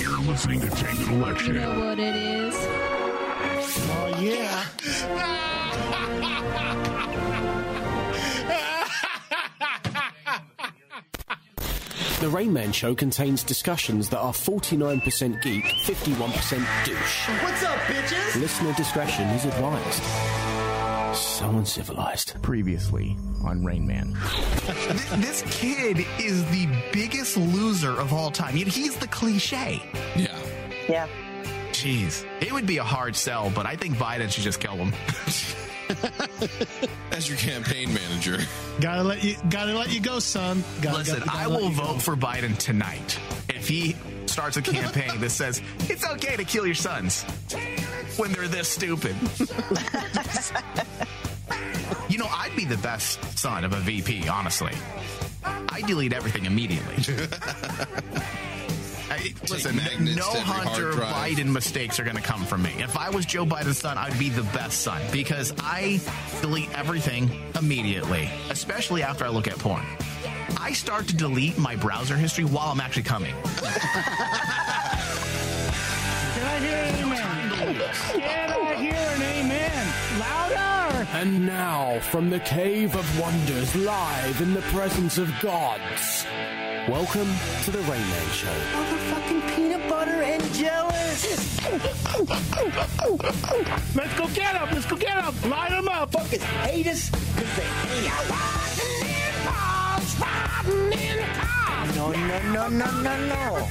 You're listening to Tainted Election. You know what it is. Oh, yeah. The Rain Man Show contains discussions that are 49% geek, 51% douche. What's up, bitches? Listener discretion is advised. So uncivilized. Previously on Rain Man. this kid is the biggest loser of all time. Yet He's the cliche. Yeah. Yeah. Jeez. It would be a hard sell, but I think Biden should just kill him. As your campaign manager. Gotta let you, gotta let you go, son. Gotta, Listen, gotta- gotta I will you go. vote for Biden tonight if he starts a campaign that says it's okay to kill your sons when they're this stupid. you know, I'd be the best son of a VP, honestly. I delete everything immediately. I, listen, magnets no to every hard Hunter. Biden mistakes are going to come from me. If I was Joe Biden's son, I'd be the best son because I delete everything immediately, especially after I look at porn. I start to delete my browser history while I'm actually coming. Can I hear an amen? Can I hear an amen? Louder! And now, from the Cave of Wonders, live in the presence of gods, welcome to the Rain Man Show. Motherfucking peanut butter and jealous. Let's go get him. Let's go get him. Line them up. Fuckers hate us because they hate us. No, no, no, no, no, no.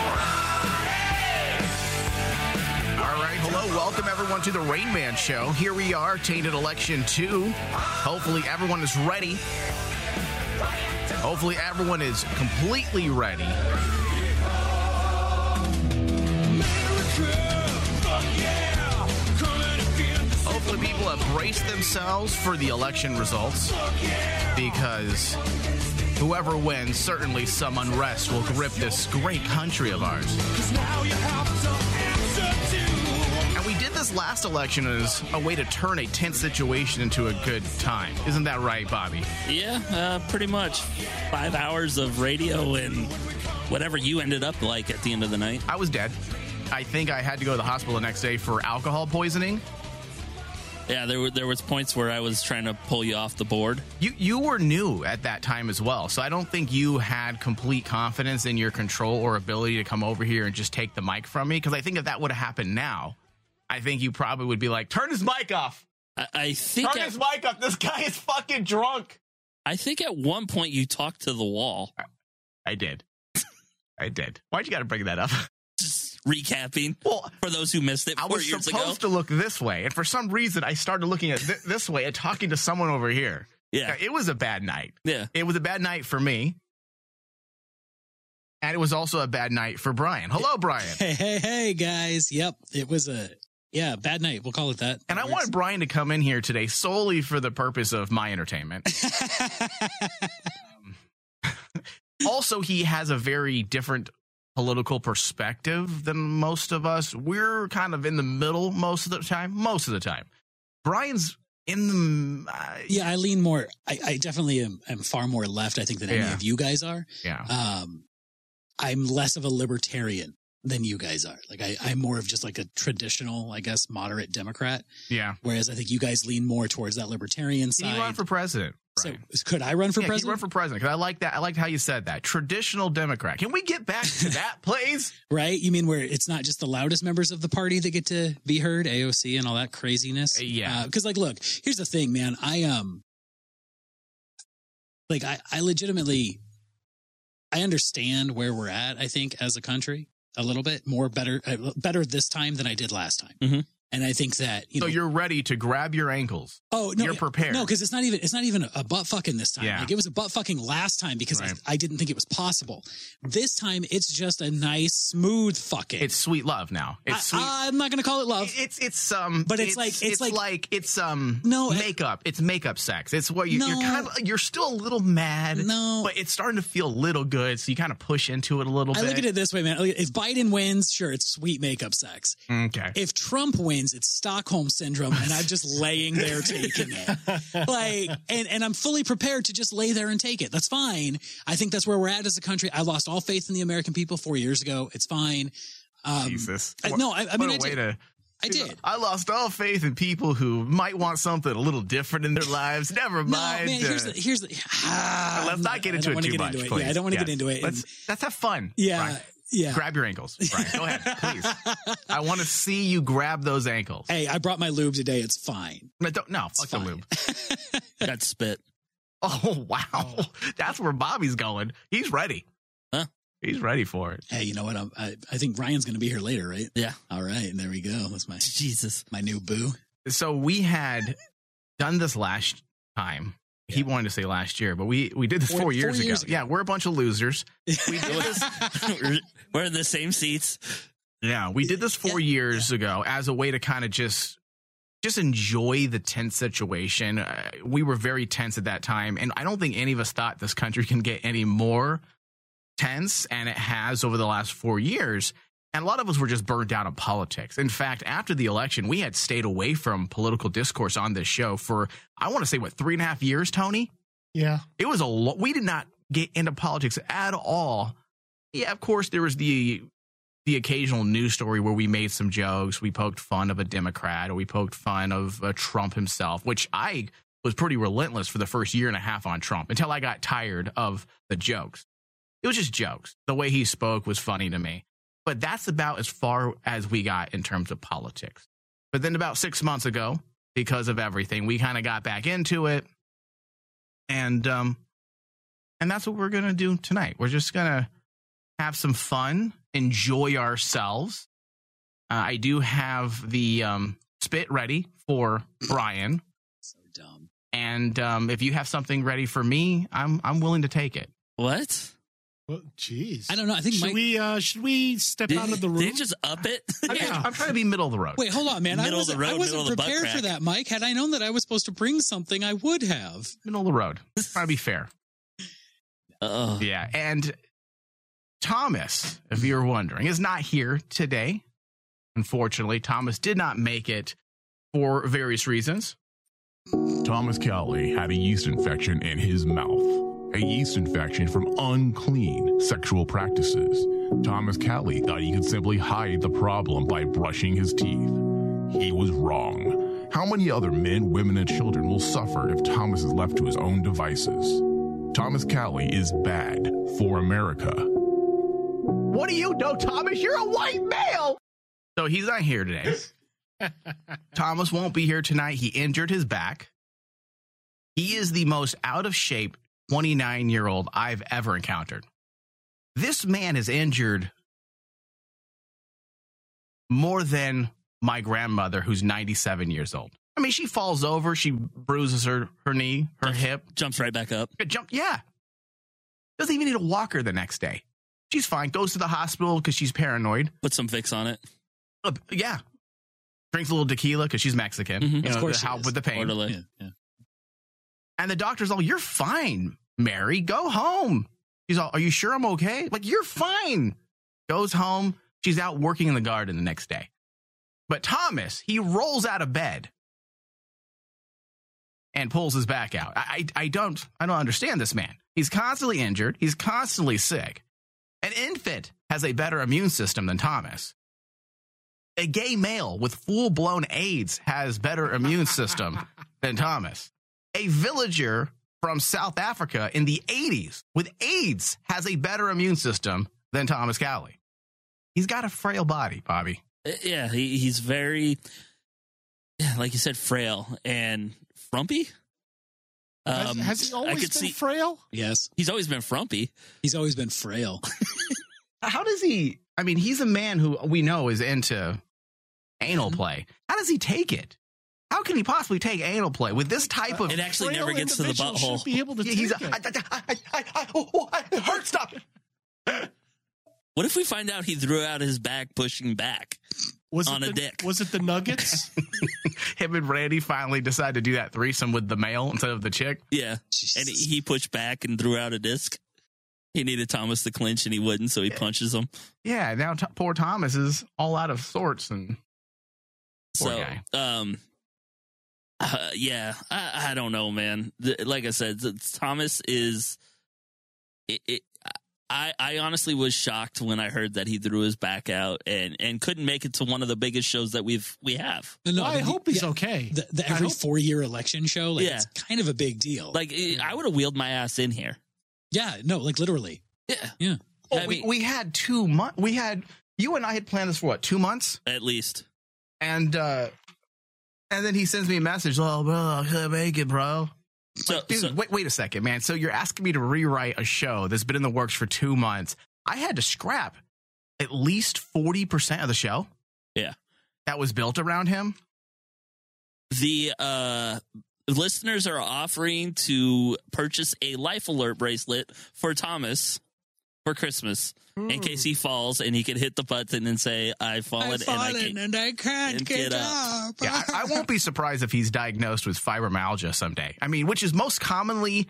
hello, welcome everyone to the Rain Man Show. Here we are, Tainted Election 2. Hopefully, everyone is ready. Hopefully, everyone is completely ready. Hopefully, people have braced themselves for the election results because whoever wins, certainly some unrest will grip this great country of ours. And we did this last election as a way to turn a tense situation into a good time. Isn't that right, Bobby? Yeah, uh, pretty much. Five hours of radio and whatever you ended up like at the end of the night. I was dead. I think I had to go to the hospital the next day for alcohol poisoning. Yeah, there were there was points where I was trying to pull you off the board. You you were new at that time as well, so I don't think you had complete confidence in your control or ability to come over here and just take the mic from me. Because I think if that would have happened now, I think you probably would be like, "Turn his mic off! I, I think Turn at, his mic off! This guy is fucking drunk." I think at one point you talked to the wall. I did. I did. Why'd you got to bring that up? Just recapping Well, for those who missed it I was years supposed ago. to look this way, and for some reason, I started looking at th- this way and talking to someone over here. Yeah, It was a bad night. yeah. It was a bad night for me, and it was also a bad night for Brian. Hello, Brian. Hey, hey, hey, guys. Yep. It was a, yeah, bad night. We'll call it that. And I wanted Brian to come in here today solely for the purpose of my entertainment. Um, also, he has a very different political perspective than most of us. We're kind of in the middle most of the time. Most of the time, Brian's in the uh, yeah, I lean more, I, I definitely am, am far more left, I think, than any of you guys are. yeah. Um, I'm less of a libertarian than you guys are. Like, I, I'm more of just like a traditional, I guess, moderate Democrat. Yeah. Whereas I think you guys lean more towards that libertarian Can side. you run for president? so Brian? could I run for yeah, president? run for president? Because I like that. I liked how you said that. Traditional Democrat. Can we get back to that, please? right? You mean where it's not just the loudest members of the party that get to be heard, AOC and all that craziness? Uh, yeah. Because, like, look, here's the thing, man. I um, like, I I legitimately, I understand where we're at. I think as a country, a little bit more better, uh, better this time than I did last time. Mhm. And I think that you know, so know, you're ready to grab your ankles. oh no, you're prepared. No, because it's not even it's not even a butt fucking this time. Yeah. Like it was a butt fucking last time because Right. I, I didn't think it was possible. This time it's just a nice smooth fucking. It's sweet love now. It's I, sweet. I'm not gonna call it love. it's it's um, But it's like- it's like- it's um, No, makeup. It's makeup sex. It's what you, you're kind of you're still a little mad. No. but it's starting to feel a little good. So you kind of push into it a little I bit. look at it this way, man. If Biden wins, sure, it's sweet makeup sex. Okay. If Trump wins, it's Stockholm syndrome, and I'm just laying there taking it. Like, and, and I'm fully prepared to just lay there and take it. That's fine. I think that's where we're at as a country. I lost all faith in the American people four years ago. It's fine. Um, Jesus. I- no, I- I mean, a I way did. to. I did. I lost all faith in people who might want something a little different in their lives. Never No, mind. man. Here's uh, the here's the. Ah, let's not get I into don't it wanna too get much, into it. Yeah, I don't want to Yes. get into it. Let's let's have fun. yeah, Brian. Yeah. Grab your ankles, Brian. Go ahead, please. I want to see you grab those ankles. Hey, I brought my lube today. It's fine. No, don't, no fuck the lube. Got spit. Oh wow, oh. that's where Bobby's going. He's ready. Huh? He's ready for it. Hey, you know what? I'm, I I think Ryan's going to be here later, right? Yeah. All right, there we go. That's my Jesus. my new boo. So we had done this last time. He wanted to say last year, but we we did this Four- four, years, four ago. years ago. Yeah, we're a bunch of losers. We did this. we're, we're in the same seats. Yeah, we did this four Yeah. years ago as a way to kind of just just enjoy the tense situation. Uh, we were very tense at that time, and I don't think any of us thought this country can get any more tense, and it has over the last four years. And a lot of us were just burned out on politics. In fact, after the election, we had stayed away from political discourse on this show for I want to say what three and a half years, Tony. Yeah. It was a lot. We did not get into politics at all. Yeah, of course, there was the the occasional news story where we made some jokes. We poked fun of a Democrat or we poked fun of uh, Trump himself, which I was pretty relentless for the first year and a half on Trump until I got tired of the jokes. It was just jokes. The way he spoke was funny to me. But that's about as far as we got in terms of politics. But then about six months ago, because of everything, we kind of got back into it. And um and that's what we're gonna do tonight. We're just gonna have some fun, enjoy ourselves. Uh, I do have the um, spit ready for Brian, So dumb. and um, if you have something ready for me, I'm I'm willing to take it. What? Well, jeez. I don't know. I think should Mike- we uh should we step Did, out of the did room? they just up it? I'm, just- Yeah. I'm trying to be middle of the road. Wait, hold on, man. I Middle of the wasn't, road, I wasn't middle of the prepared for that, Mike. Had I known that I was supposed to bring something, I would have. Middle of the road. Trying to be fair. Oh, Yeah, and Thomas, if you're wondering, is not here today. Unfortunately, Thomas did not make it for various reasons. Thomas Cowley had a yeast infection in his mouth, a yeast infection from unclean sexual practices. Thomas Cowley thought he could simply hide the problem by brushing his teeth. He was wrong. How many other men, women, and children will suffer if Thomas is left to his own devices? Thomas Cowley is bad for America. What do you know, Thomas? You're a white male. So he's not here today. Thomas won't be here tonight. He injured his back. He is the most out of shape 29 year old I've ever encountered. This man is injured more than my grandmother, who's 97 years old. I mean, she falls over, she bruises her, her knee, her hip, jumps right back up. Jump, yeah. Doesn't even need a walker the next day. She's fine. Goes to the hospital because she's paranoid. Put some fix on it. Uh, yeah. Drinks a little tequila because she's Mexican. Mhm. You Of course to she help is. with the pain. Yeah, yeah. And the doctor's all, "You're fine, Mary. Go home." She's all, "Are you sure I'm okay?" Like, "You're fine." Goes home. She's out working in the garden the next day. But Thomas, he rolls out of bed and pulls his back out. I, I, I don't, I don't understand this man. He's constantly injured. He's constantly sick. An infant has a better immune system than Thomas. A gay male with full blown AIDS has better immune system than Thomas. A villager from South Africa in the 80s with AIDS has a better immune system than Thomas Cowley. He's got a frail body, Bobby. Uh, Yeah, he, he's very, yeah, like you said, frail and frumpy. has, has he Um, I always could been see frail? Yes. he's always been frumpy. He's always been frail. How does he? I mean, he's a man who we know is into anal play. How does he take it? How can he possibly take anal play with this type of? It actually never gets to the individual butthole. Be able to Yeah, he's. take A, it. I, I, I, I, I, oh, oh, I, it. Stop. What if we find out he threw out his back pushing back? was on it a the, dick. Was it the Nuggets? Him and Randy finally decided to do that threesome with the male instead of the chick. Yeah. And he he pushed back and threw out a disc. He needed Thomas to clinch and he wouldn't, so he punches him. Yeah. Now t- poor Thomas is all out of sorts and Poor so, guy. um, uh, yeah, I, I don't know, man. The, like I said, th- Thomas is. It, it, I, I honestly was shocked when I heard that he threw his back out and, and couldn't make it to one of the biggest shows that we've we have. No, I the- hope he's yeah, okay. The, the every hope- four year election show, like Yeah. it's kind of a big deal. Like it- I would have wheeled my ass in here. yeah, no, like literally. Yeah, Yeah. Oh, I we, mean- we had two months. We had you and I had planned this for what two months, at least. and uh and then he sends me a message. Oh, bro, I couldn't make it, bro. So, Dude, so- wait, wait a second, man. So you're asking me to rewrite a show that's been in the works for two months. I had to scrap at least forty percent of the show. Yeah. that was built around him. the uh listeners are offering to purchase a life alert bracelet for Thomas for Christmas in case he falls and he can hit the button and say I've fallen and I can and I can't and get, get up. up. Yeah, I, I won't be surprised if he's diagnosed with fibromyalgia someday. I mean, which is most commonly,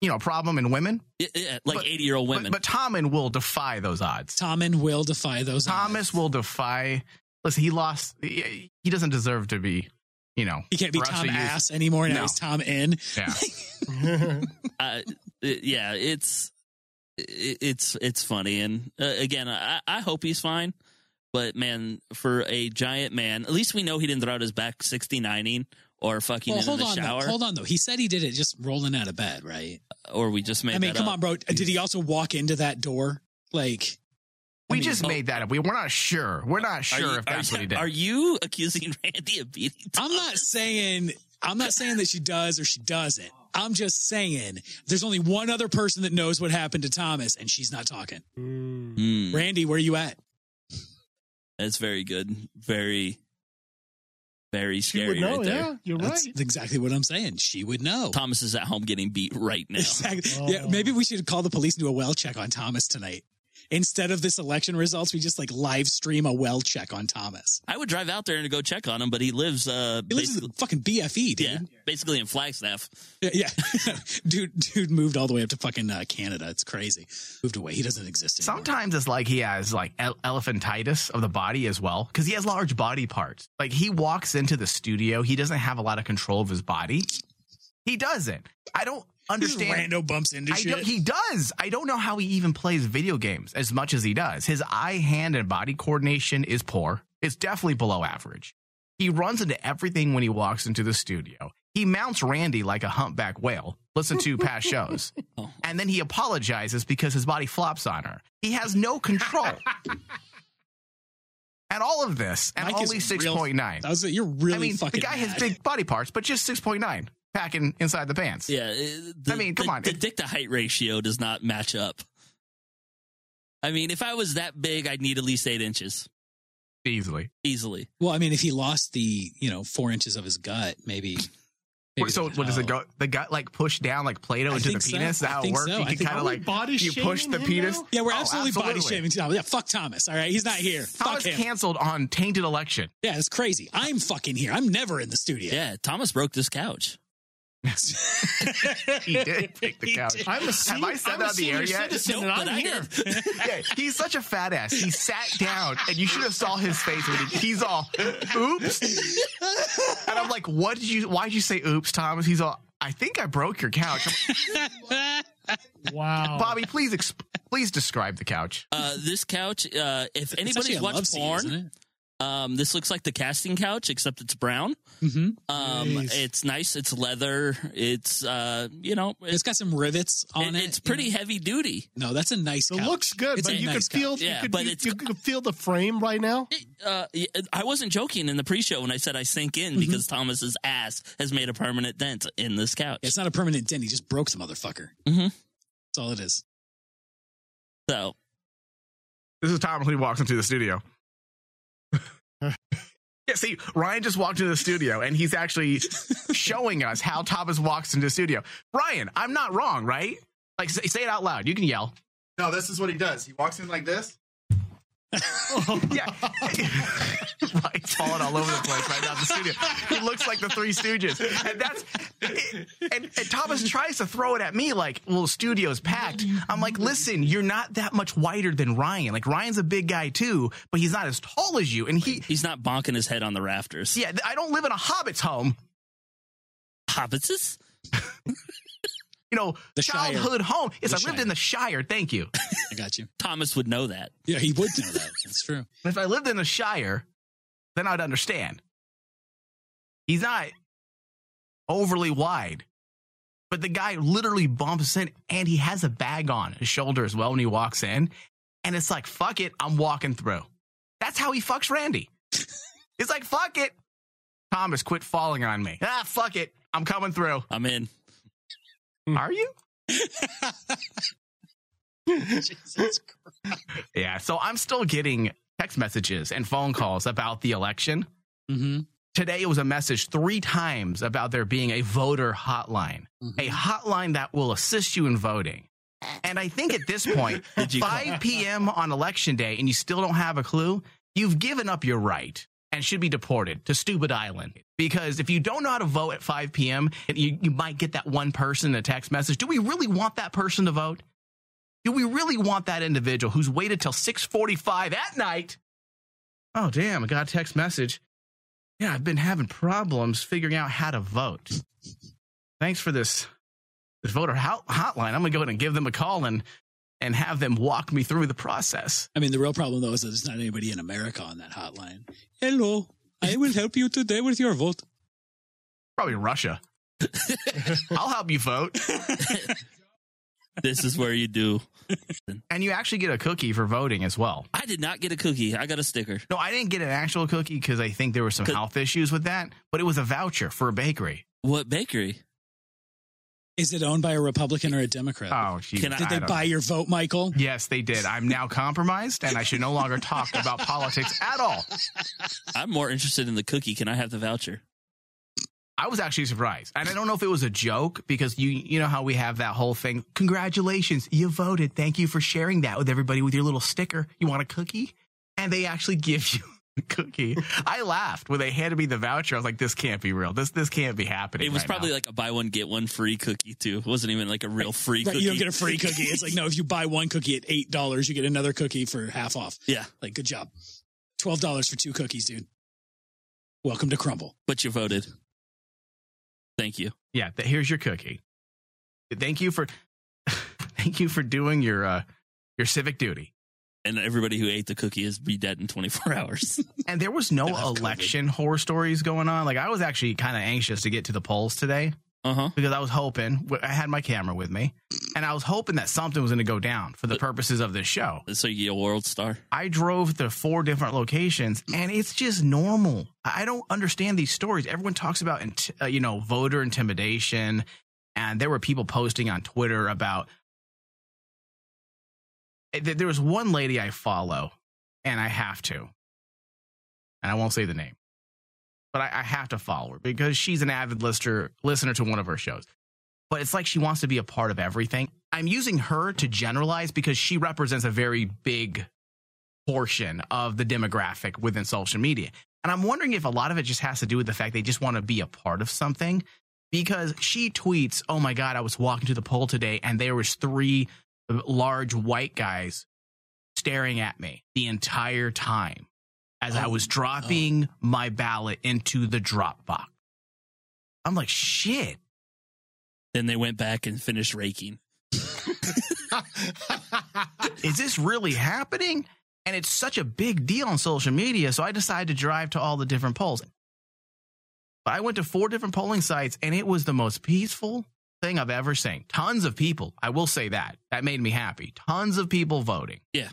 you know, a problem in women. Yeah, yeah, like But- 80 year old women. but Tommen will defy those odds. Tommen will defy those. Thomas odds. will defy. Listen, he lost. He, he doesn't deserve to be. You know, He can't be for Tom to use- Ass anymore. Now No. he's Tom In. Yeah. uh, yeah, it's it, it's it's funny and uh, again I, I hope he's fine. But man, for a giant man, at least we know he didn't throw out his back 69ing or fucking Well, in hold the on, shower, though. hold on though. He said he did it just rolling out of bed, right? or we just made. I mean, that come up. on, bro. Did he also walk into that door? Like, we mean, just oh. made that up. We, we're not sure. We're not sure you, if that's are, what he did. Are you accusing Randy of beating? I'm not saying I'm not saying that she does or she doesn't. I'm just saying there's only one other person that knows what happened to Thomas, and she's not talking. Hmm, Randy, where are you at? that's very good. Very, very scary would know. right there. yeah, you're That's right. exactly what I'm saying. She would know. Thomas is at home getting beat right now. Exactly. Yeah, maybe we should call the police and do a well check on Thomas tonight. Instead of this election results, we just like live stream a well check on Thomas. I would drive out there and go check on him, but he lives, uh, He lives basically, in fucking BFE, dude. yeah, basically in Flagstaff. Yeah, yeah. dude, dude moved all the way up to fucking uh, Canada. It's crazy. Moved away. He doesn't exist anymore. Sometimes it's like he has like el- elephantitis of the body as well because he has large body parts. Like he walks into the studio, he doesn't have a lot of control of his body. He doesn't. I don't He just understand. rando bumps into I shit. don't, he does. I don't know how he even plays video games as much as he does. His eye, hand, and body coordination is poor. It's definitely below average. He runs into everything when he walks into the studio. He mounts Randy like a humpback whale. Listen to past shows. Oh. And then he apologizes because his body flops on her. He has no control. and all of this, and Mike only 6.9. That was you're really I mean, fucking. the guy has big body parts, but just 6.9 packing inside the pants. Yeah. uh, The, I mean, come the- on. The dick to height ratio does not match up. I mean, if I was that big, I'd need at least eight inches Easily. easily. Well, I mean, if he lost the you know four inches of his gut, maybe. maybe so what does it know. go? The gut like push down like Play-Doh into the think so. penis? That I how it works? so. You I can kind of like body you push the shaming him penis. now? Yeah, we're Oh, absolutely, body shaming Thomas. Yeah, fuck Thomas. All right, he's not here. Thomas fuck him. canceled on tainted election. Yeah, it's crazy. I'm fucking here. I'm never in the studio. Yeah. Thomas broke this couch. He did pick the couch. I'm a, se- Have I said I'm that on the air senior yet? citizen, Nope, and but I'm here. yeah, he's such a fat ass. He sat down, and you should have saw his face when he, he's all, "Oops," and I'm like, "What did you? Why did you say oops, Thomas?" He's all, "I think I broke your couch." Wow. Bobby, please, exp- please describe the couch. Uh, this couch, uh, if It's anybody's a watched seat, porn, isn't it? Um, this looks like the casting couch, except it's brown. Mm-hmm. Um, Nice. it's nice. It's leather. It's, uh, you know, It's it's, got some rivets on it. it's you pretty know? heavy duty. No, that's a nice. It couch. looks good, It's but you nice could feel. Yeah, you could, but you, it's- you could feel the frame right now. Uh, I wasn't joking in the pre-show when I said I sink in because Thomas's ass has made a permanent dent in this couch. It's not a permanent dent. He just broke the motherfucker. Mm-hmm. That's all it is. So This is Thomas when he walks into the studio. Yeah, see, Ryan just walked into the studio and he's actually showing us how Thomas walks into the studio. Ryan, I'm not wrong, right? Like, say, say it out loud. You can yell. No, this is what he does. He walks in like this. Yeah. Ryan's falling all over the place right now in the studio. He looks like the Three Stooges. And that's, and, and Thomas tries to throw it at me like, well, the studio's packed. I'm like, listen, you're not that much wider than Ryan. Like, Ryan's a big guy too, but he's not as tall as you. And he, He's not bonking his head on the rafters. yeah, I don't live in a hobbit's home. Hobbitses? You know, The Shire. childhood home. Yes, The I lived Shire. in the Shire. Thank you. I got you. Thomas would know that. Yeah, he would know that. That's true. If I lived in the Shire, then I'd understand. He's not overly wide, but the guy literally bumps in and he has a bag on his shoulder as well when he walks in. And it's like, fuck it, I'm walking through. That's how he fucks Randy. It's like, fuck it. Thomas, quit falling on me. Ah, fuck it. I'm coming through. I'm in. Are you? Jesus Christ. Yeah. So I'm still getting text messages and phone calls about the election. Mm-hmm. Today it was a message three times about there being a voter hotline, Mm-hmm. a hotline that will assist you in voting. And I think at this point, Did you call- 5 p.m. on election day, and you still don't have a clue, you've given up your right and should be deported to Stupid Island. Because if you don't know how to vote at 5 p.m., you, you might get that one person in a text message. Do we really want that person to vote? Do we really want that individual who's waited till 6:45 at night? Oh damn, I got a text message. Yeah, I've been having problems figuring out how to vote. Thanks for this this voter hotline. I'm gonna go ahead and give them a call and and have them walk me through the process. I mean, the real problem though is that there's not anybody in America on that hotline. Hello, I will help you today with your vote. Probably Russia. I'll help you vote. This is where you do. And you actually get a cookie for voting as well. I did not get a cookie. I got a sticker. No, I didn't get an actual cookie because I think there were some health issues with that, but it was a voucher for a bakery. What bakery? Is it owned by a Republican or a Democrat? Oh, geez. Can I- Did they don't- buy your vote, Michael? Yes, they did. I'm now compromised and I should no longer talk about politics at all. I'm more interested in the cookie. Can I have the voucher? I was actually surprised. And I don't know if it was a joke because you you know how we have that whole thing. Congratulations, you voted. Thank you for sharing that with everybody with your little sticker. You want a cookie? And they actually give you a cookie. I laughed when they handed me the voucher. I was like, this can't be real. This this can't be happening. It was right probably now. like a buy one get one free cookie too. It wasn't even like a real free Right, cookie. you don't get a free cookie. It's like no, if you buy one cookie at eight dollars, you get another cookie for half off. yeah, Like, good job. Twelve dollars for two cookies, dude. Welcome to Crumbl. but you voted. Thank you. Yeah, th- here's your cookie. Thank you for thank you for doing your uh your civic duty. And everybody who ate the cookie is be dead in 24 hours. And there was no They'll COVID. election horror stories going on. Like I was actually kind of anxious to get to the polls today Uh huh. because I was hoping I had my camera with me, and I was hoping that something was going to go down for the purposes of this show. So you a world star. I drove to four different locations, and it's just normal. I don't understand these stories. Everyone talks about, uh, you know, voter intimidation, and there were people posting on Twitter about. There was one lady I follow, and I have to, and I won't say the name, but I, I have to follow her because she's an avid listener listener to one of her shows. But it's like she wants to be a part of everything. I'm using her to generalize because she represents a very big portion of the demographic within social media. And I'm wondering if a lot of it just has to do with the fact they just want to be a part of something because she tweets, "Oh my god, I was walking to the poll today and there was three large white guys staring at me the entire time as I Oh, was dropping oh. my ballot into the drop box." I'm like, "Shit." Then they went back and finished raking. is this really happening? And it's such a big deal on social media. So I decided to drive to all the different polls. I went to four different polling sites and it was the most peaceful thing I've ever seen. Tons of people. I will say that. That made me happy. Tons of people voting. Yeah.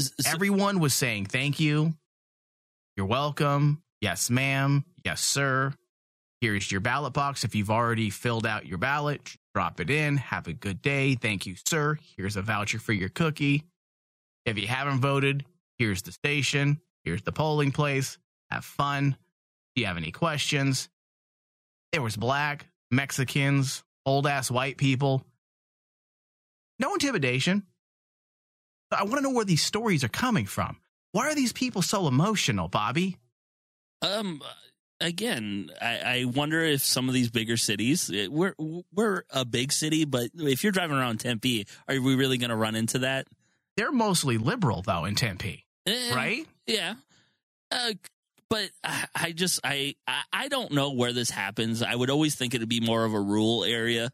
so- Everyone was saying thank you. You're welcome. Yes, ma'am. Yes, sir. Here's your ballot box. If you've already filled out your ballot, drop it in. Have a good day. Thank you, sir. Here's a voucher for your cookie. If you haven't voted, here's the station. Here's the polling place. have fun. Do you have any questions? There was black, Mexicans, old ass white people. No intimidation. I want to know where these stories are coming from. Why are these people so emotional, Bobby? Um, again, I, I wonder if some of these bigger cities, we're we're a big city, but if you're driving around Tempe, are we really going to run into that? They're mostly liberal though in Tempe, Eh, right? Yeah. Uh, but I, I just I, I I don't know where this happens. I would always think it'd be more of a rural area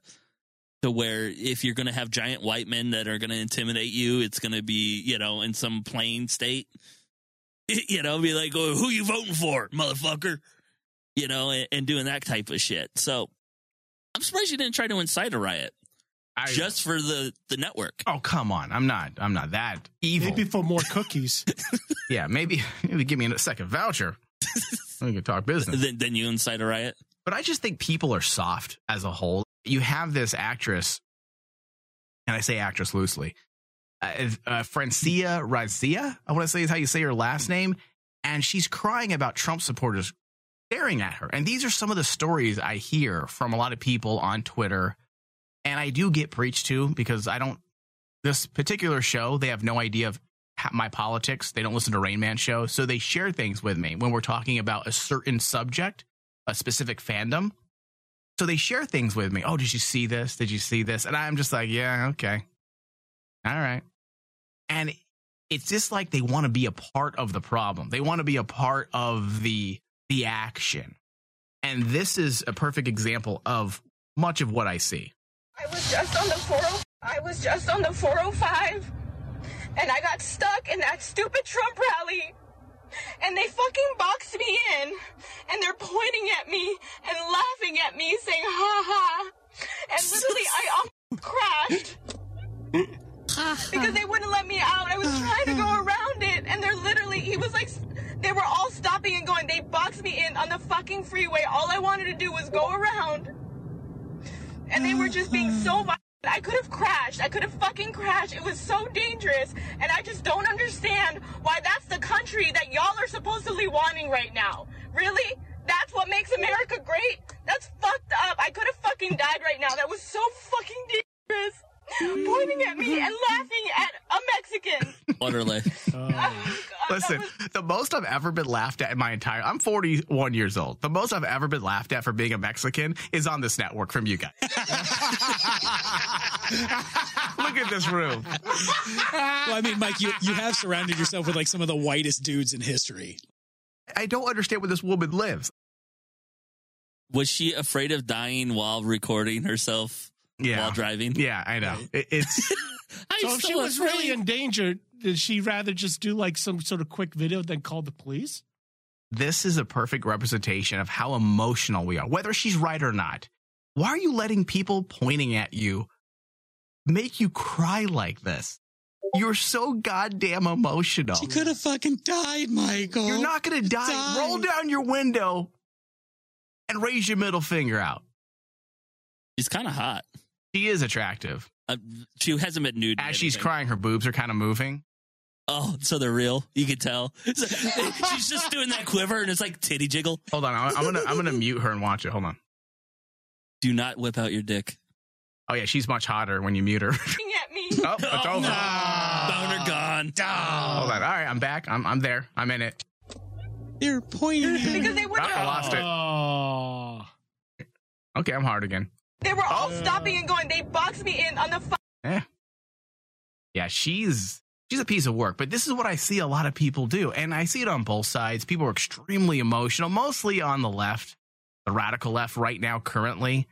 to where if you're going to have giant white men that are going to intimidate you, it's going to be you know in some plain state. You know, be like, oh, "Who you voting for, motherfucker?" You know, and, and doing that type of shit. So I'm surprised you didn't try to incite a riot I, just for the the network. oh come on, I'm not I'm not that evil. Maybe for more cookies. yeah, maybe maybe give me a second voucher. we can talk business. Then then you incite a riot. But I just think people are soft as a whole. You have this actress, and I say actress loosely, uh, uh, Francia Razia, I want to say is how you say her last name, and she's crying about Trump supporters staring at her. And these are some of the stories I hear from a lot of people on Twitter, and I do get preached to because I don't. This particular show, they have no idea of my politics. They don't listen to Rain Man show, so they share things with me when we're talking about a certain subject, a specific fandom. So they share things with me. Oh, did you see this? Did you see this? And I'm just like, yeah, okay. All right. And it's just like they want to be a part of the problem. They want to be a part of the the action. And this is a perfect example of much of what I see. I was just on the 40 I was just on the 405 and I got stuck in that stupid Trump rally. And they fucking boxed me in and they're pointing at me and laughing at me saying ha ha. And literally I crashed because they wouldn't let me out. I was trying to go around it and they're literally he was like they were all stopping and going. They boxed me in on the fucking freeway. All I wanted to do was go around and they were just being mm-hmm. so violent. I could have crashed. I could have fucking crashed. It was so dangerous, and I just don't understand why that's the country that y'all are supposedly wanting right now. Really? That's what makes America great? That's fucked up. I could have fucking died right now. That was so fucking dangerous. Pointing at me and laughing at a Mexican. Utterly. Oh, God, Listen, was- the most I've ever been laughed at in my entire I'm 41 years old. The most I've ever been laughed at for being a Mexican is on this network from you guys. Look at this room. Well, I mean, Mike, you, you have surrounded yourself with like some of the whitest dudes in history. I don't understand where this woman lives. Was she afraid of dying while recording herself Yeah. while driving? Yeah, I know. It, it's I'm So if she so was really in danger, did she rather just do like some sort of quick video than call the police? this is a perfect representation of how emotional we are, whether she's right or not. Why are you letting people pointing at you make you cry like this? You're so goddamn emotional. She could have fucking died, Michael. You're not going to die. Die. Roll down your window and raise your middle finger out. She's kind of hot. She is attractive. Uh, she hasn't been nude. As she's crying, her boobs are kind of moving. Oh, so they're real. You can tell. she's just doing that quiver, and it's like titty jiggle. Hold on, I'm I'm gonna I'm gonna mute her and watch it. Hold on. Do not whip out your dick. Oh yeah, she's much hotter when you mute her. Looking at me. oh, it's over. Boner gone. Hold on. All right, I'm back. I'm I'm there. I'm in it. They're pointing Because they Oh, wouldn't I lost it. Oh. Okay, I'm hard again. They were all stopping and going. They boxed me in on the fu- Eh. Yeah, she's she's a piece of work, but this is what I see a lot of people do. And I see it on both sides. People are extremely emotional, mostly on the left, the radical left right now currently.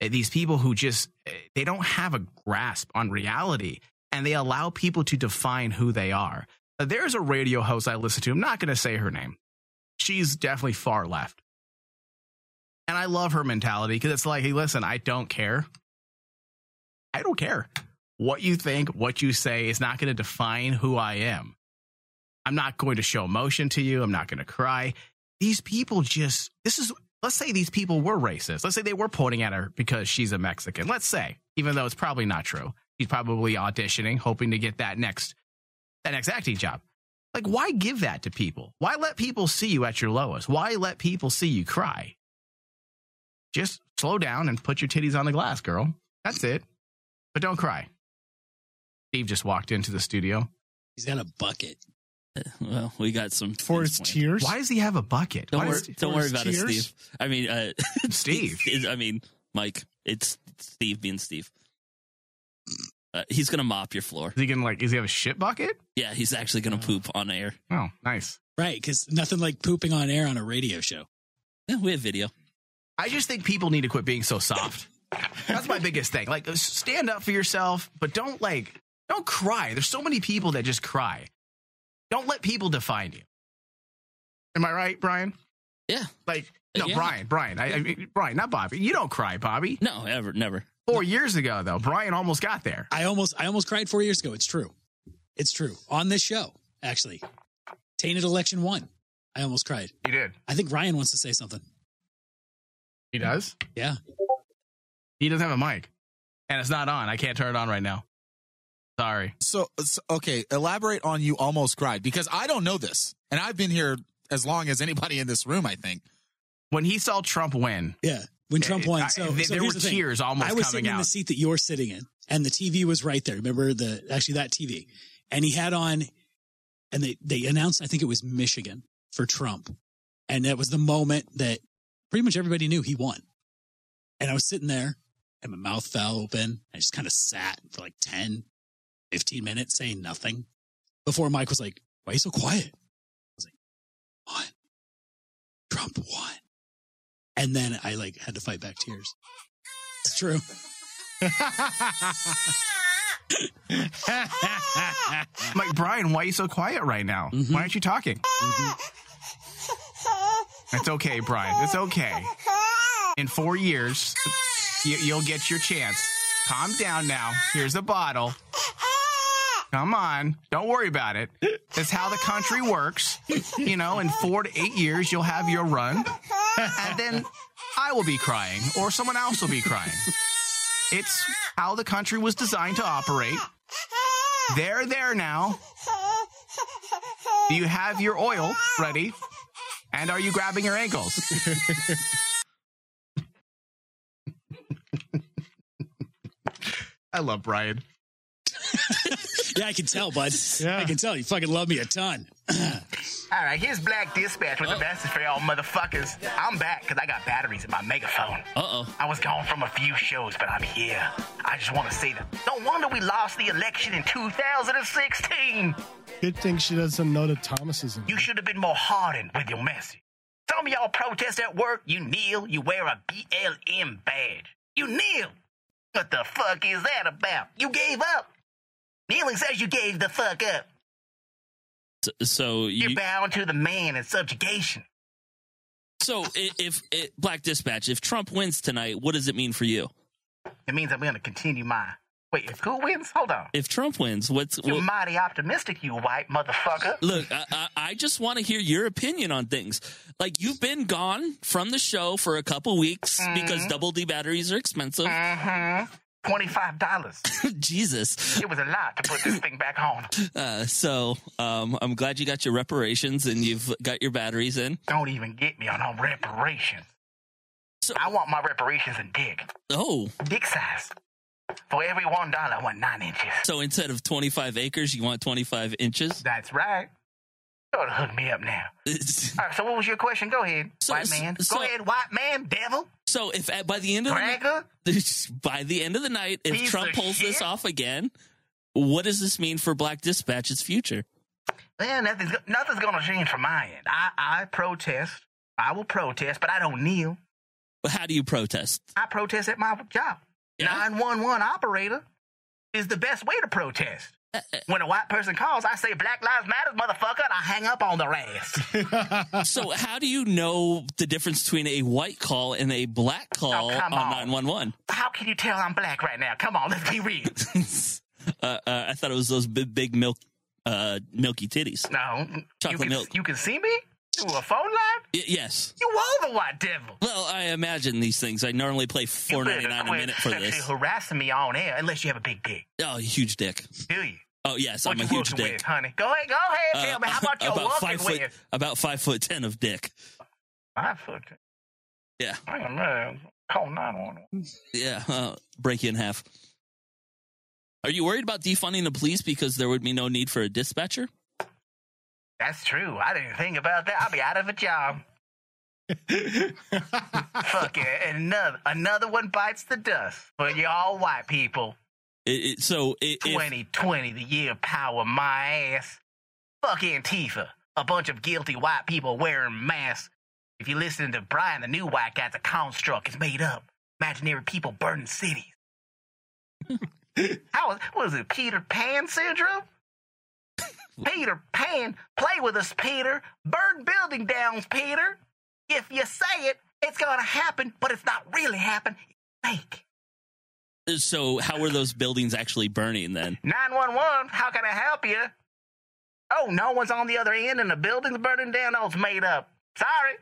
Eh, These people who just eh, they don't have a grasp on reality and they allow people to define who they are. There's a radio host I listen to. I'm not going to say her name. She's definitely far left. And I love her mentality because it's like, hey, listen, I don't care. I don't care. What you think, what you say is not going to define who I am. I'm not going to show emotion to you. I'm not going to cry. These people just, this is, let's say these people were racist. Let's say they were pointing at her because she's a Mexican. Let's say, even though it's probably not true. She's probably auditioning, hoping to get that next, that next acting job. Like, why give that to people? Why let people see you at your lowest? Why let people see you cry? Just slow down and put your titties on the glass, girl. That's it. But don't cry. Steve just walked into the studio. He's got a bucket. Well, we got some For his tears. Why does he have a bucket? Don't Why worry, don't worry his about it. Steve. I mean, uh, Steve. I mean, Mike. It's Steve being Steve. Uh, he's gonna mop your floor. Is he gonna like? Is he have a shit bucket? Yeah, he's actually gonna poop on air. Oh, nice. Right, because nothing like pooping on air on a radio show. Yeah, we have video. I just think people need to quit being so soft. That's my biggest thing. Like, stand up for yourself, but don't like, don't cry. There's so many people that just cry. Don't let people define you. Am I right, Brian? Yeah. Like, no, Yeah. Brian, Brian, I, I mean, Brian, not Bobby. You don't cry, Bobby. No, ever, never. Four years ago, though, Brian almost got there. I almost I almost cried four years ago. It's true. It's true. On this show, actually. Tainted election one. I almost cried. He did. I think Ryan wants to say something. He mm. does. Yeah. He doesn't have a mic, and it's not on. I can't turn it on right now. Sorry. So, so okay, elaborate on you almost cried because I don't know this, and I've been here as long as anybody in this room. I think When he saw Trump win, Yeah. When Trump I- won. I- So, eh, there so were here's the thing. tears almost I was coming sitting in the seat that you're sitting in, and the TV was right there. Remember the actually that TV, and he had on, and they they announced I think it was Michigan for Trump, and that was the moment that pretty much everybody knew he won. And I was sitting there, and my mouth fell open. I just kind of sat for like 10, 15 minutes saying nothing before Mike was like, "Why are you so quiet?" I was like, "What? Trump won." And then I like had to fight back tears. It's true. I'm like, Brian, why are you so quiet right now? Why mm-hmm. aren't you talking? Mm-hmm. It's okay, Brian. It's okay. In four years, you, you'll get your chance. Calm down now. Here's a bottle. Come on. Don't worry about it. It's how the country works. You know, in four to eight years, you'll have your run. And then I will be crying, or someone else will be crying. It's how the country was designed to operate. They're there now. Do you have your oil ready? And are you grabbing your ankles? I love Brian. Yeah, I can tell, bud. I can tell. You fucking love me a ton. All right, here's Black Dispatch with the message for y'all motherfuckers. I'm back because I got batteries in my megaphone. Uh oh. I was gone from a few shows, but I'm here. I just want to say that. No wonder we lost the election in 2016. Good thing she doesn't know that Thomas is in. You should have been more hardened with your message. Some of y'all protest at work, you kneel, you wear a BLM badge. You kneel. What the fuck is that about? You gave up. Kneeling says you gave the fuck up. So, so You're bound to the man in subjugation. so i- if, if Black Dispatch, if Trump wins tonight, what does it mean for you? It means I'm going to continue my. Wait, if who wins? Hold on. If Trump wins, what's You're what, mighty optimistic, you white motherfucker. Look, I, I, I just want to hear your opinion on things. Like you've been gone from the show for a couple weeks because double D batteries are expensive. Mm-hmm. Twenty-five dollars. Jesus. It was a lot to put this thing back on. Uh, so um, I'm glad you got your reparations and you've got your batteries in. Don't even get me on no reparations. I want my reparations in dick. Oh, Dick size. For every one dollar, I want nine inches. so instead of 25 acres, you want 25 inches? That's right. Go to hook me up now. All right, so what was your question? Go ahead, white man. so- Go ahead, white man, devil. So if at, by the end of Cracker? the by the end of the night, if Piece Trump pulls this off again, what does this mean for Black Dispatch's future? Well, nothing's nothing's gonna change from my end. I I protest. I will protest, but I don't kneel. But how do you protest? I protest at my job. 911 operator is the best way to protest. When a white person calls, I say Black Lives Matter, motherfucker, and I hang up on their ass. so how do you know the difference between a white call and a black call Oh, come on on. 911? How can you tell I'm black right now? Come on, let's be real. Uh, uh, I thought it was those big, big milk, uh, milky titties. No, Chocolate you can, milk. You can see me through a phone line. Y- yes. You are the white devil. Well, I imagine these things. I normally play four ninety nine a minute for this. harassing me on air unless you have a big dick. Oh, huge dick. Do you? Oh yes, What I'm a huge dick. with, honey? Go ahead, go ahead. Tell me how about you about five foot, with? about five foot ten of dick. Five foot. Yeah, I don't know. Call nine one one. yeah, uh, break you in half. Are you worried about defunding the police because there would be no need for a dispatcher? That's true. I didn't think about that. I'll be out of a job. Fuck it. Another another one bites the dust for y'all white people. It, it, so it, if, 2020, the year of power, my ass. Fuck Antifa. A bunch of guilty white people wearing masks. If you listen to Brian, the new white guy's a construct. It's made up. Imaginary people burning cities. How was, what is it, Peter Pan syndrome? Peter Pan, play with us, Peter. Burn building downs, Peter. If you say it, it's gonna happen, but it's not really happen. It's fake. so how were those buildings actually burning then? 911, how can I help you? Oh, no one's on the other end and the building's burning down. Oh, it's made up. Sorry.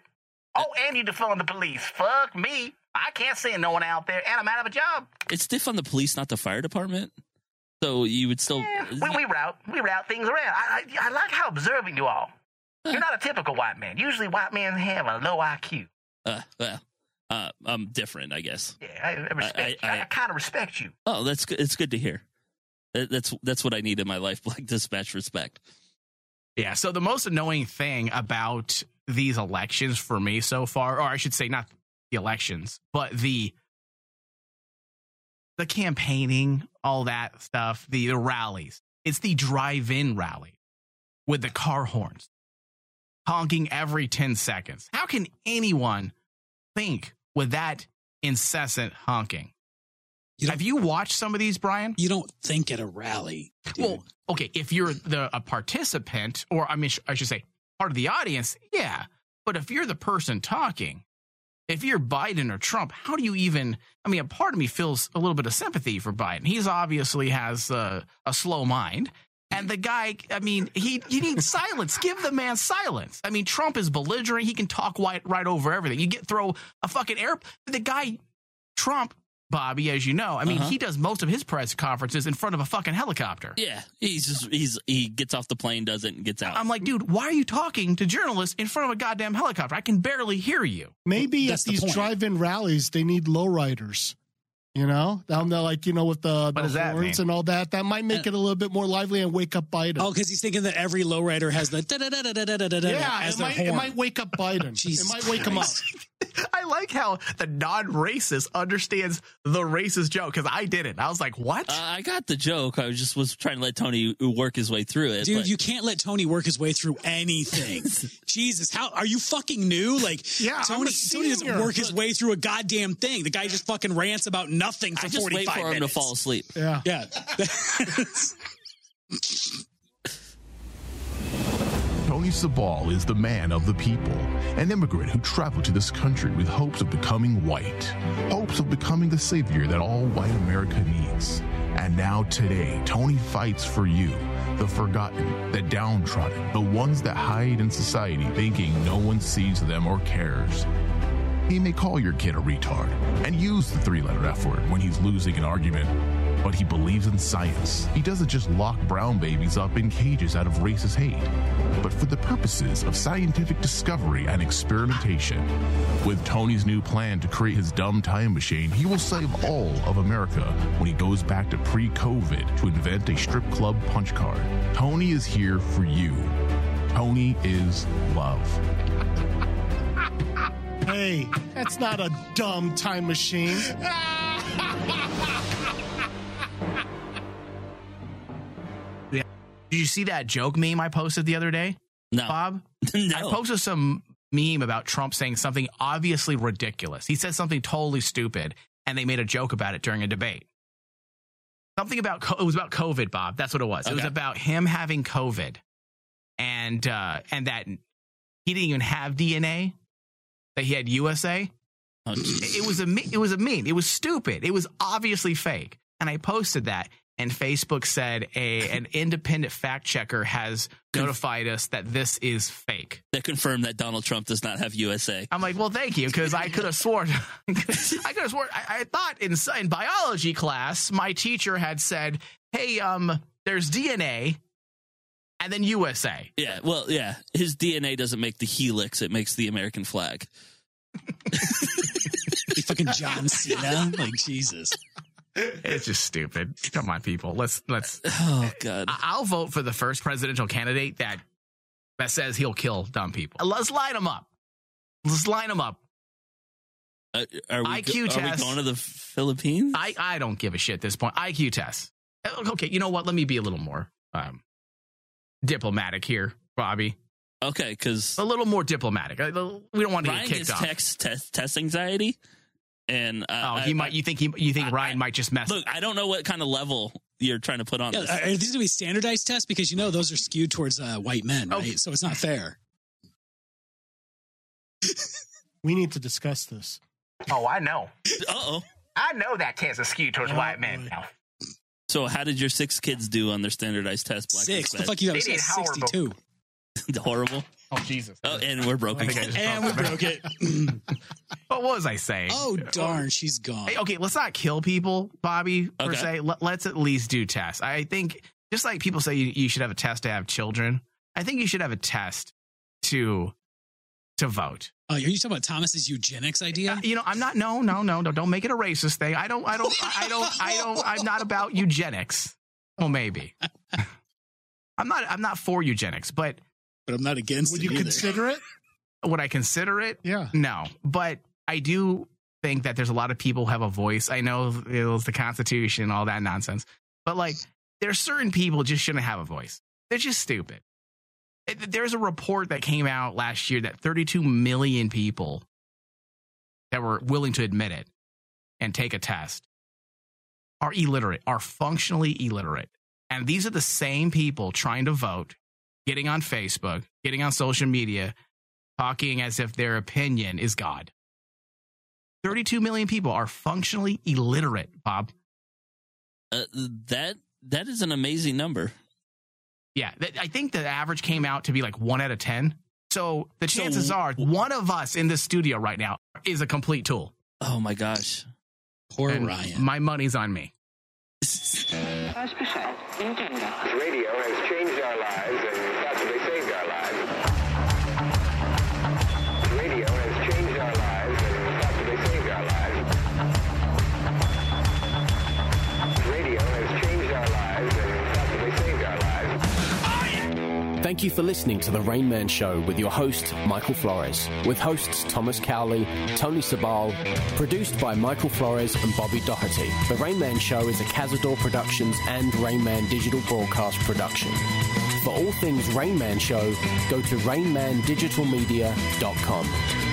Oh, and you defund the police. Fuck me. I can't send no one out there, and I'm out of a job. It's on the police, not the fire department. So you would still. We, we route we route things around. I, I, I like how observant you are. You're not a typical white man. Usually, white men have a low IQ. Uh, well, uh, I'm different, I guess. Yeah, I, I respect you. I, I kind of respect you. Oh, that's good. It's good to hear. That's that's what I need in my life, like dispatch respect. Yeah. So the most annoying thing about these elections for me so far, or I should say, not the elections, but the the campaigning, all that stuff, the, the rallies. It's the drive-in rally with the car horns honking every 10 seconds. How can anyone think with that incessant honking? Have you watched some of these, Brian? You don't think at a rally. Well, okay, if you're the a participant, or I mean, I should say, part of the audience, yeah. But if you're the person talking, if you're Biden or Trump, how do you even? I mean, a part of me feels a little bit of sympathy for Biden. He's obviously has uh, a slow mind, and the guy, I mean, he he needs silence. Give the man silence. I mean, Trump is belligerent. He can talk white, right over everything. You get throw a fucking air. The guy, Trump. Bobby, as you know. I mean, uh-huh. he does most of his press conferences in front of a fucking helicopter. Yeah, he's just, he's he gets off the plane, does it, and gets out. I'm like, dude, why are you talking to journalists in front of a goddamn helicopter? I can barely hear you. Maybe at the these point. drive-in rallies, they need lowriders. You know, down there, like you know, with the, the horns and all that, that might make uh, it a little bit more lively and wake up Biden. Oh, because he's thinking that every lowrider has the da da da da da da da. Yeah, it might, it might wake up Biden. it might wake Christ. him up. I like how the non-racist understands the racist joke because I didn't. I was like, what? Uh, I got the joke. I was just was trying to let Tony work his way through it. Dude, but- you can't let Tony work his way through anything. Jesus, how are you fucking new? Like, Yeah, Tony, Tony doesn't senior. work his way through a goddamn thing. The guy just fucking rants about nothing for I just wait 45 for him minutes. to fall asleep. Yeah. Yeah. Tony Sabal is the man of the people, an immigrant who traveled to this country with hopes of becoming white, hopes of becoming the savior that all white America needs. And now, today, Tony fights for you, the forgotten, the downtrodden, the ones that hide in society thinking no one sees them or cares. He may call your kid a retard and use the three letter F word when he's losing an argument, but he believes in science. He doesn't just lock brown babies up in cages out of racist hate, but for the purposes of scientific discovery and experimentation. With Tony's new plan to create his dumb time machine, he will save all of America when he goes back to pre COVID to invent a strip club punch card. Tony is here for you. Tony is love. Hey, that's not a dumb time machine. Did you see that joke meme I posted the other day? No. Bob? No. I posted some meme about Trump saying something obviously ridiculous. He said something totally stupid, and they made a joke about it during a debate. Something about co- it was about COVID, Bob. That's what it was. It was about him having COVID, and uh, and that he didn't even have DNA. That he had USA. Oh, it was a it was a meme. It was stupid. It was obviously fake. And I posted that, and Facebook said a an independent fact checker has notified us that this is fake. They confirmed that Donald Trump does not have USA. I'm like, well, thank you, because I could have sworn, I could have sworn, I, I thought in, in biology class, my teacher had said, hey, um, there's DNA, and then USA. Yeah, well, yeah. His DNA doesn't make the helix; it makes the American flag. Be fucking John Cena. Like Jesus. It's just stupid. Come on, people. Let's let's. Oh God. I- I'll vote for the first presidential candidate that that says he'll kill dumb people. Let's line them up. Let's line them up. Uh, are we, IQ go- are we test. going to the Philippines? I I don't give a shit at this point. IQ test. Uh, Okay, you know what? Let me be a little more um, diplomatic here, Bobby. Okay, because A little more diplomatic. Uh, We don't want to Ryan get kicked off. text, test, test anxiety, and uh, oh, he I- might. You think he? You think I- Ryan might just mess? Look, I don't know what kind of level you're trying to put on Yeah, this. are are these going to be standardized tests? Because you know those are skewed towards uh, white men, right? Okay. So it's not fair. We need to discuss this. Oh, I know. Uh oh. I know that test is skewed towards Oh, white men now. So, how did your six kids do on their standardized test? Black Six. The fuck you have They did horrible. 62. Horrible. Oh Jesus! Oh, and we're broken. I think I just And we broke it. What was I saying? oh, darn. She's gone. Hey, okay, let's not kill people, Bobby, per Okay. se. Let, let's at least do tests. I think, just like people say you, you should have a test to have children, I think you should have a test to to vote. Oh, are you talking about Thomas's eugenics idea? Uh, you know, I'm not. No, no, no, no. Don't make it a racist thing. I don't. I don't. I don't. I don't. I'm not about eugenics. Well, maybe. I'm not. I'm not for eugenics, but But I'm not against Would it you either. consider it? would I consider it? Yeah. No, but I do think that there's a lot of people who have a voice. I know it was the Constitution, and all that nonsense, but like there's certain people just shouldn't have a voice. They're just stupid. It- There's a report that came out last year that 32 million people that were willing to admit it and take a test are illiterate, are functionally illiterate. And these are the same people trying to vote, getting on Facebook, getting on social media, talking as if their opinion is God. 32 million people are functionally illiterate, Bob. Uh, that that is an amazing number. Yeah, th- I think the average came out to be like one out of 10. So the So- chances are one of us in the studio right now is a complete tool. Oh my gosh. Poor And Ryan. My money's on me. Radio has changed our lives Thank you for listening to The Rain Man Show with your host, Michael Flores, with hosts Thomas Cowley, Tony Sabal, produced by Michael Flores and Bobby Doherty. The Rain Man Show is a Cazador Productions and Rain Man Digital Broadcast production. For all things Rain Man Show, go to rainmandigitalmedia.com.